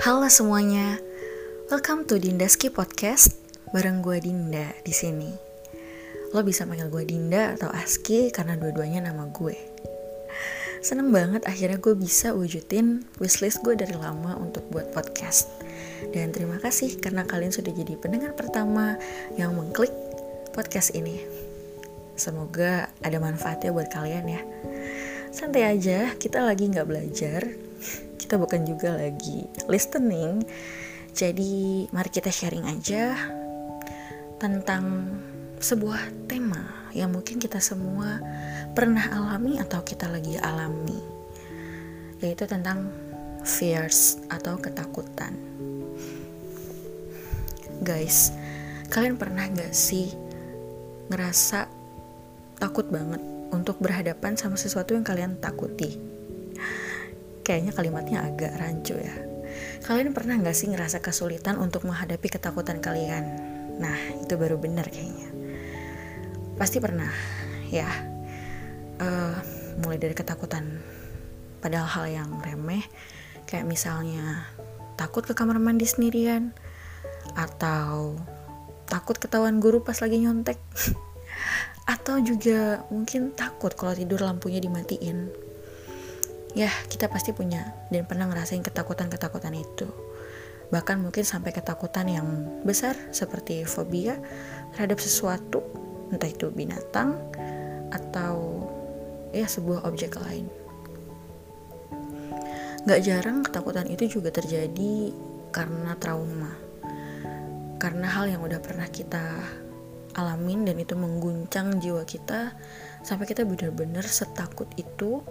Halo semuanya, welcome to Dindaski Podcast bareng gue Dinda di sini. Lo bisa panggil gue Dinda atau Aski karena dua-duanya nama gue. Seneng banget akhirnya gue bisa wujudin wishlist gue dari lama untuk buat podcast. Dan terima kasih karena kalian sudah jadi pendengar pertama yang mengklik podcast ini. Semoga ada manfaatnya buat kalian ya. Santai aja, kita lagi nggak belajar, kita bukan juga lagi listening. Jadi mari kita sharing aja tentang sebuah tema yang mungkin kita semua pernah alami atau kita lagi alami. Yaitu tentang fears atau ketakutan. Guys, kalian pernah gak sih ngerasa takut banget untuk berhadapan sama sesuatu yang kalian takuti? Kayaknya kalimatnya agak rancu ya. Kalian pernah nggak sih ngerasa kesulitan untuk menghadapi ketakutan kalian? Nah, itu baru benar kayaknya. Pasti pernah, ya. Uh, mulai dari ketakutan padahal hal yang remeh, kayak misalnya takut ke kamar mandi sendirian, atau takut ketahuan guru pas lagi nyontek, atau juga mungkin takut kalau tidur lampunya dimatiin ya kita pasti punya dan pernah ngerasain ketakutan-ketakutan itu. Bahkan mungkin sampai ketakutan yang besar seperti fobia terhadap sesuatu entah itu binatang atau ya sebuah objek lain. Gak jarang ketakutan itu juga terjadi karena trauma. Karena hal yang udah pernah kita alamin dan itu mengguncang jiwa kita sampai kita benar-benar setakut itu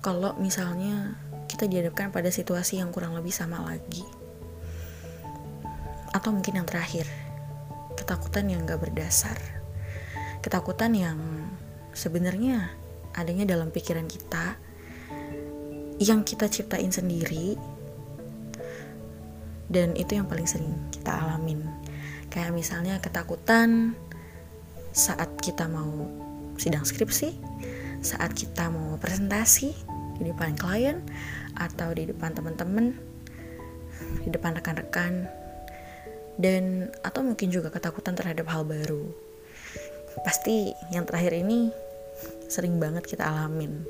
kalau misalnya kita dihadapkan pada situasi yang kurang lebih sama lagi. Atau mungkin yang terakhir ketakutan yang gak berdasar. Ketakutan yang sebenarnya adanya dalam pikiran kita yang kita ciptain sendiri dan itu yang paling sering kita alamin. Kayak misalnya ketakutan saat kita mau sidang skripsi saat kita mau presentasi di depan klien atau di depan teman-teman di depan rekan-rekan dan atau mungkin juga ketakutan terhadap hal baru. Pasti yang terakhir ini sering banget kita alamin.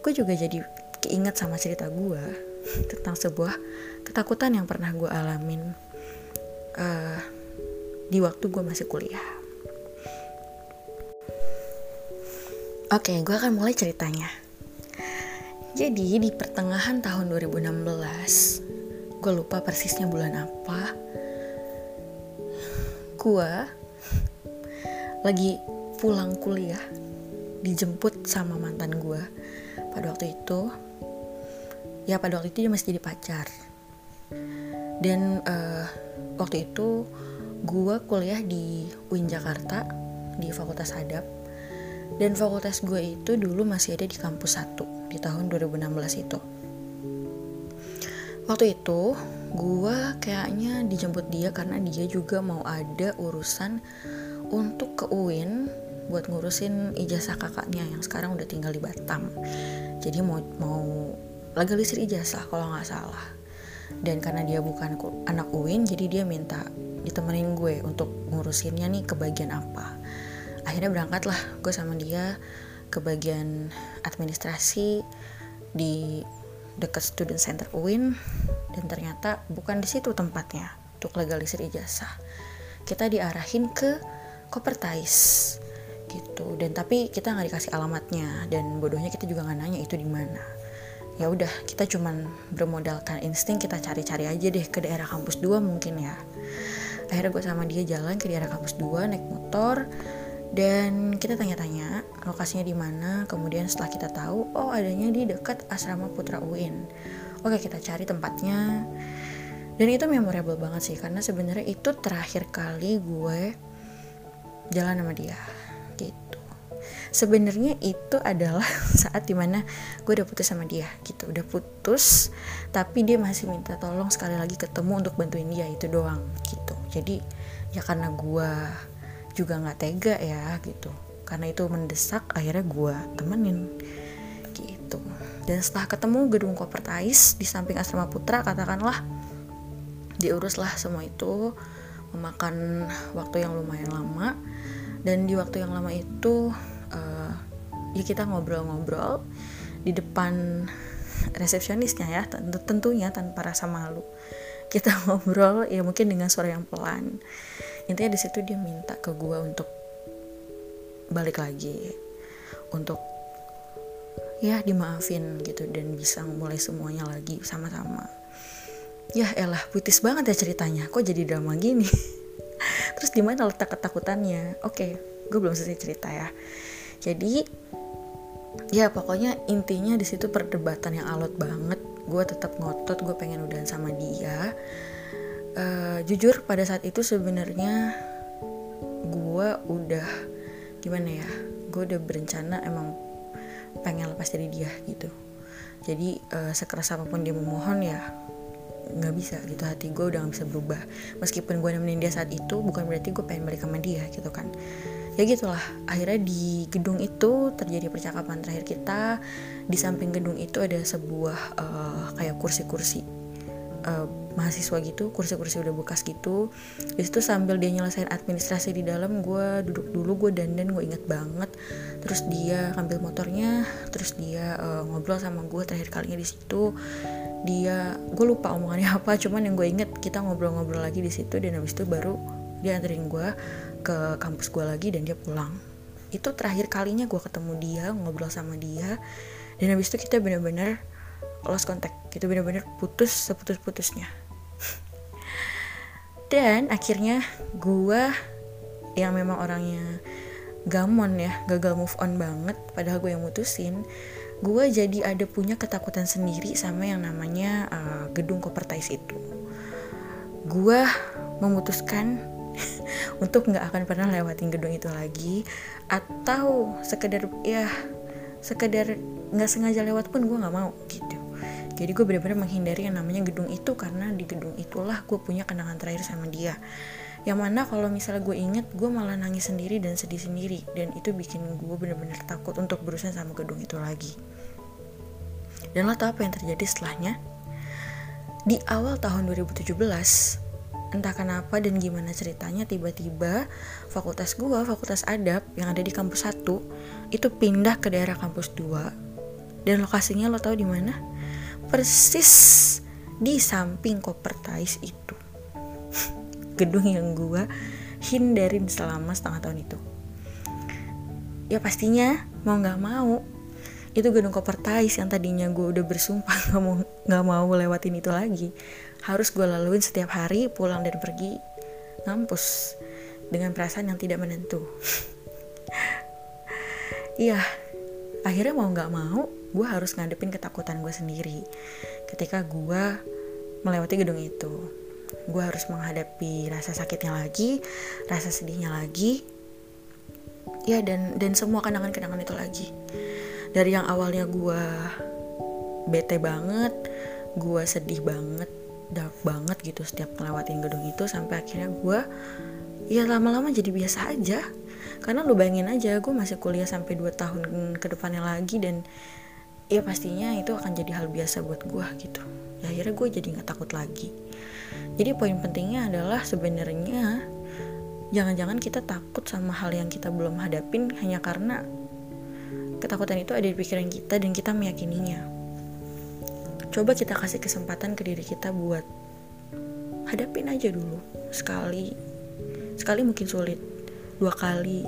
Gue juga jadi keinget sama cerita gue tentang sebuah ketakutan yang pernah gue alamin uh, di waktu gue masih kuliah. Oke gue akan mulai ceritanya jadi di pertengahan tahun 2016, gue lupa persisnya bulan apa, gue lagi pulang kuliah, dijemput sama mantan gue pada waktu itu. Ya pada waktu itu dia masih jadi pacar. Dan uh, waktu itu gue kuliah di UIN Jakarta di Fakultas Adab dan fakultas gue itu dulu masih ada di kampus 1 di tahun 2016 itu. Waktu itu gue kayaknya dijemput dia karena dia juga mau ada urusan untuk ke UIN buat ngurusin ijazah kakaknya yang sekarang udah tinggal di Batam. Jadi mau mau legalisir ijazah kalau nggak salah. Dan karena dia bukan anak UIN, jadi dia minta ditemenin gue untuk ngurusinnya nih ke bagian apa. Akhirnya berangkatlah gue sama dia ke bagian administrasi di dekat student center UIN dan ternyata bukan di situ tempatnya untuk legalisir ijazah. Kita diarahin ke Kopertais gitu. Dan tapi kita nggak dikasih alamatnya dan bodohnya kita juga nggak nanya itu di mana. Ya udah kita cuman bermodalkan insting kita cari-cari aja deh ke daerah kampus 2 mungkin ya. Akhirnya gue sama dia jalan ke daerah kampus 2 naik motor dan kita tanya-tanya lokasinya di mana kemudian setelah kita tahu oh adanya di dekat asrama Putra UIN. Oke kita cari tempatnya. Dan itu memorable banget sih karena sebenarnya itu terakhir kali gue jalan sama dia gitu. Sebenarnya itu adalah saat di mana gue udah putus sama dia gitu. Udah putus tapi dia masih minta tolong sekali lagi ketemu untuk bantuin dia itu doang gitu. Jadi ya karena gue juga nggak tega ya gitu. Karena itu mendesak akhirnya gue temenin gitu. Dan setelah ketemu gedung Kopertais di samping asrama putra katakanlah diuruslah semua itu memakan waktu yang lumayan lama. Dan di waktu yang lama itu uh, ya kita ngobrol-ngobrol di depan resepsionisnya ya tentunya tanpa rasa malu. Kita ngobrol ya mungkin dengan suara yang pelan intinya di situ dia minta ke gue untuk balik lagi untuk ya dimaafin gitu dan bisa mulai semuanya lagi sama-sama. Ya elah putis banget ya ceritanya kok jadi drama gini? Terus di mana letak ketakutannya? Oke gue belum selesai cerita ya. Jadi ya pokoknya intinya di situ perdebatan yang alot banget. Gue tetap ngotot gue pengen udahan sama dia uh, jujur pada saat itu sebenarnya gue udah gimana ya gue udah berencana emang pengen lepas dari dia gitu. Jadi uh, sekeras apa pun dia memohon ya nggak bisa gitu. Hati gue udah gak bisa berubah. Meskipun gue nemenin dia saat itu bukan berarti gue pengen balik sama dia gitu kan. Ya gitulah akhirnya di gedung itu terjadi percakapan terakhir kita. Di samping gedung itu ada sebuah uh, kayak kursi-kursi uh, mahasiswa gitu kursi-kursi udah bekas gitu. Di situ sambil dia nyelesain administrasi di dalam gue duduk dulu gue dandan gue inget banget. Terus dia ambil motornya terus dia uh, ngobrol sama gue terakhir kalinya di situ. Dia gue lupa omongannya apa cuman yang gue inget kita ngobrol-ngobrol lagi di situ dan habis itu baru dia anterin gue ke kampus gue lagi dan dia pulang. Itu terakhir kalinya gue ketemu dia ngobrol sama dia. Dan habis itu kita bener-bener lost contact. Gitu bener-bener putus seputus-putusnya. Dan akhirnya gue yang memang orangnya gamon ya gagal move on banget padahal gue yang mutusin gue jadi ada punya ketakutan sendiri sama yang namanya uh, gedung kopertais itu. Gue memutuskan untuk nggak akan pernah lewatin gedung itu lagi atau sekedar ya sekedar nggak sengaja lewat pun gue nggak mau gitu jadi gue benar-benar menghindari yang namanya gedung itu karena di gedung itulah gue punya kenangan terakhir sama dia. Yang mana kalau misalnya gue inget gue malah nangis sendiri dan sedih sendiri. Dan itu bikin gue benar-benar takut untuk berusaha sama gedung itu lagi. Dan lo tau apa yang terjadi setelahnya? Di awal tahun 2017 entah kenapa dan gimana ceritanya tiba-tiba fakultas gua fakultas adab yang ada di kampus 1 itu pindah ke daerah kampus 2 dan lokasinya lo tau di mana persis di samping kopertais itu. Gedung yang gua hindarin selama setengah tahun itu. Ya pastinya mau nggak mau itu gedung kopertais yang tadinya gue udah bersumpah nggak mau nggak mau lewatin itu lagi harus gue laluin setiap hari pulang dan pergi ngampus dengan perasaan yang tidak menentu. Iya akhirnya mau nggak mau gue harus ngadepin ketakutan gue sendiri. Ketika gue melewati gedung itu gue harus menghadapi rasa sakitnya lagi rasa sedihnya lagi. Ya dan dan semua kenangan-kenangan itu lagi. Dari yang awalnya gue bete banget gue sedih banget dark banget gitu setiap ngelewatin gedung itu sampai akhirnya gue ya lama-lama jadi biasa aja. Karena lu bayangin aja gue masih kuliah sampai 2 tahun ke depannya lagi dan ya pastinya itu akan jadi hal biasa buat gue gitu. Ya akhirnya gue jadi nggak takut lagi. Jadi poin pentingnya adalah sebenarnya jangan-jangan kita takut sama hal yang kita belum hadapin hanya karena ketakutan itu ada di pikiran kita dan kita meyakininya. Coba kita kasih kesempatan ke diri kita buat hadapin aja dulu. Sekali sekali mungkin sulit. Dua kali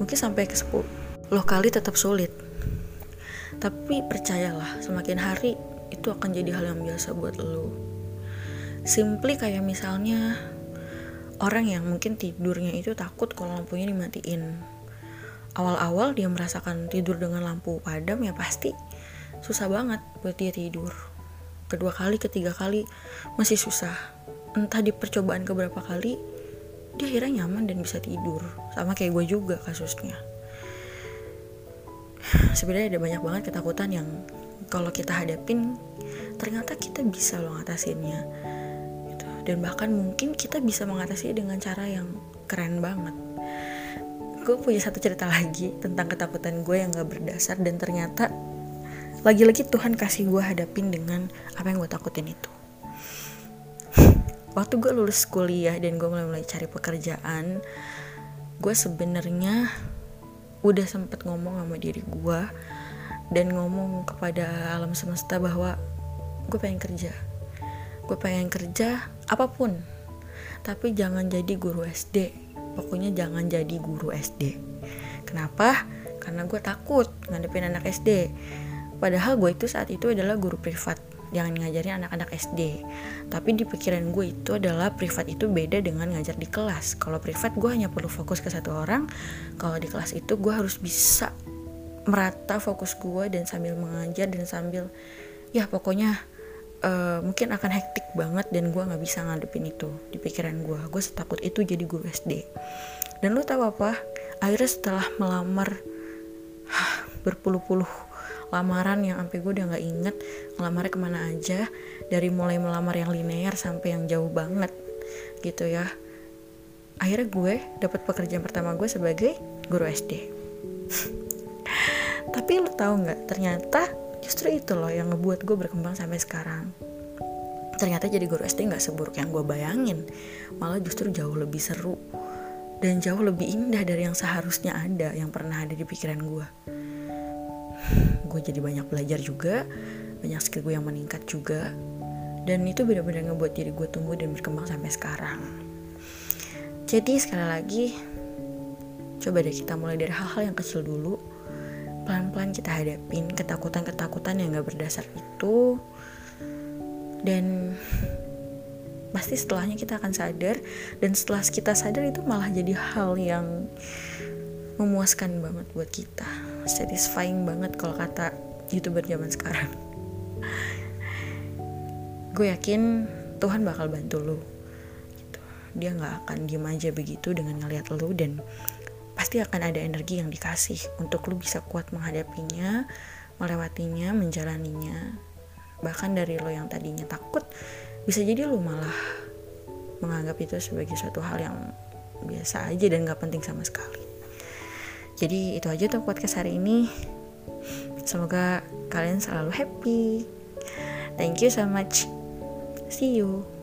mungkin sampai ke sepuluh. Loh kali tetap sulit tapi percayalah semakin hari itu akan jadi hal yang biasa buat lo simply kayak misalnya orang yang mungkin tidurnya itu takut kalau lampunya dimatiin. Awal-awal dia merasakan tidur dengan lampu padam ya pasti susah banget buat dia tidur. Kedua kali ketiga kali masih susah. Entah di percobaan keberapa kali dia akhirnya nyaman dan bisa tidur. Sama kayak gue juga kasusnya sebenarnya ada banyak banget ketakutan yang kalau kita hadapin ternyata kita bisa loh ngatasinnya. Gitu. dan bahkan mungkin kita bisa mengatasi dengan cara yang keren banget. Gue punya satu cerita lagi tentang ketakutan gue yang gak berdasar dan ternyata lagi-lagi Tuhan kasih gue hadapin dengan apa yang gue takutin itu. Waktu gue lulus kuliah dan gue mulai mulai cari pekerjaan gue sebenarnya udah sempet ngomong sama diri gue dan ngomong kepada alam semesta bahwa gue pengen kerja. Gue pengen kerja apa pun tapi jangan jadi guru SD pokoknya jangan jadi guru SD kenapa? Karena gue takut ngadepin anak SD padahal gue itu saat itu adalah guru privat jangan ngajarin anak-anak SD tapi di pikiran gue itu adalah privat itu beda dengan ngajar di kelas. Kalau privat gue hanya perlu fokus ke satu orang. Kalau di kelas itu gue harus bisa merata fokus gue dan sambil mengajar dan sambil ya pokoknya uh, mungkin akan hektik banget dan gue nggak bisa ngadepin itu di pikiran gue. Gue setakut itu jadi guru SD dan lu tahu apa? Akhirnya setelah melamar berpuluh-puluh lamaran yang sampai gue udah nggak inget ngelamarnya ke mana aja dari mulai melamar yang linear sampai yang jauh banget gitu ya. Akhirnya gue dapat pekerjaan pertama gue sebagai guru SD tapi lo tau nggak ternyata justru itu loh yang ngebuat gue berkembang sampai sekarang. Ternyata jadi guru SD nggak seburuk yang gue bayangin malah justru jauh lebih seru dan jauh lebih indah dari yang seharusnya ada yang pernah ada di pikiran gue gue jadi banyak belajar juga banyak skill gue yang meningkat juga. Dan itu benar-benar ngebuat diri gue tumbuh dan berkembang sampai sekarang. Jadi sekali lagi coba deh kita mulai dari hal-hal yang kecil dulu. Pelan-pelan kita hadapin ketakutan-ketakutan yang gak berdasar itu. Dan pasti setelahnya kita akan sadar. Dan setelah kita sadar itu malah jadi hal yang memuaskan banget buat kita. Satisfying banget kalau kata youtuber zaman sekarang. Gue yakin Tuhan bakal bantu lo gitu. dia nggak akan diem aja begitu dengan ngeliat lo dan pasti akan ada energi yang dikasih untuk lo bisa kuat menghadapinya melewatinya menjalaninya. Bahkan dari lo yang tadinya takut bisa jadi lo malah menganggap itu sebagai suatu hal yang biasa aja dan gak penting sama sekali jadi itu aja tuh podcast hari ini. Semoga kalian selalu happy. Thank you so much. See you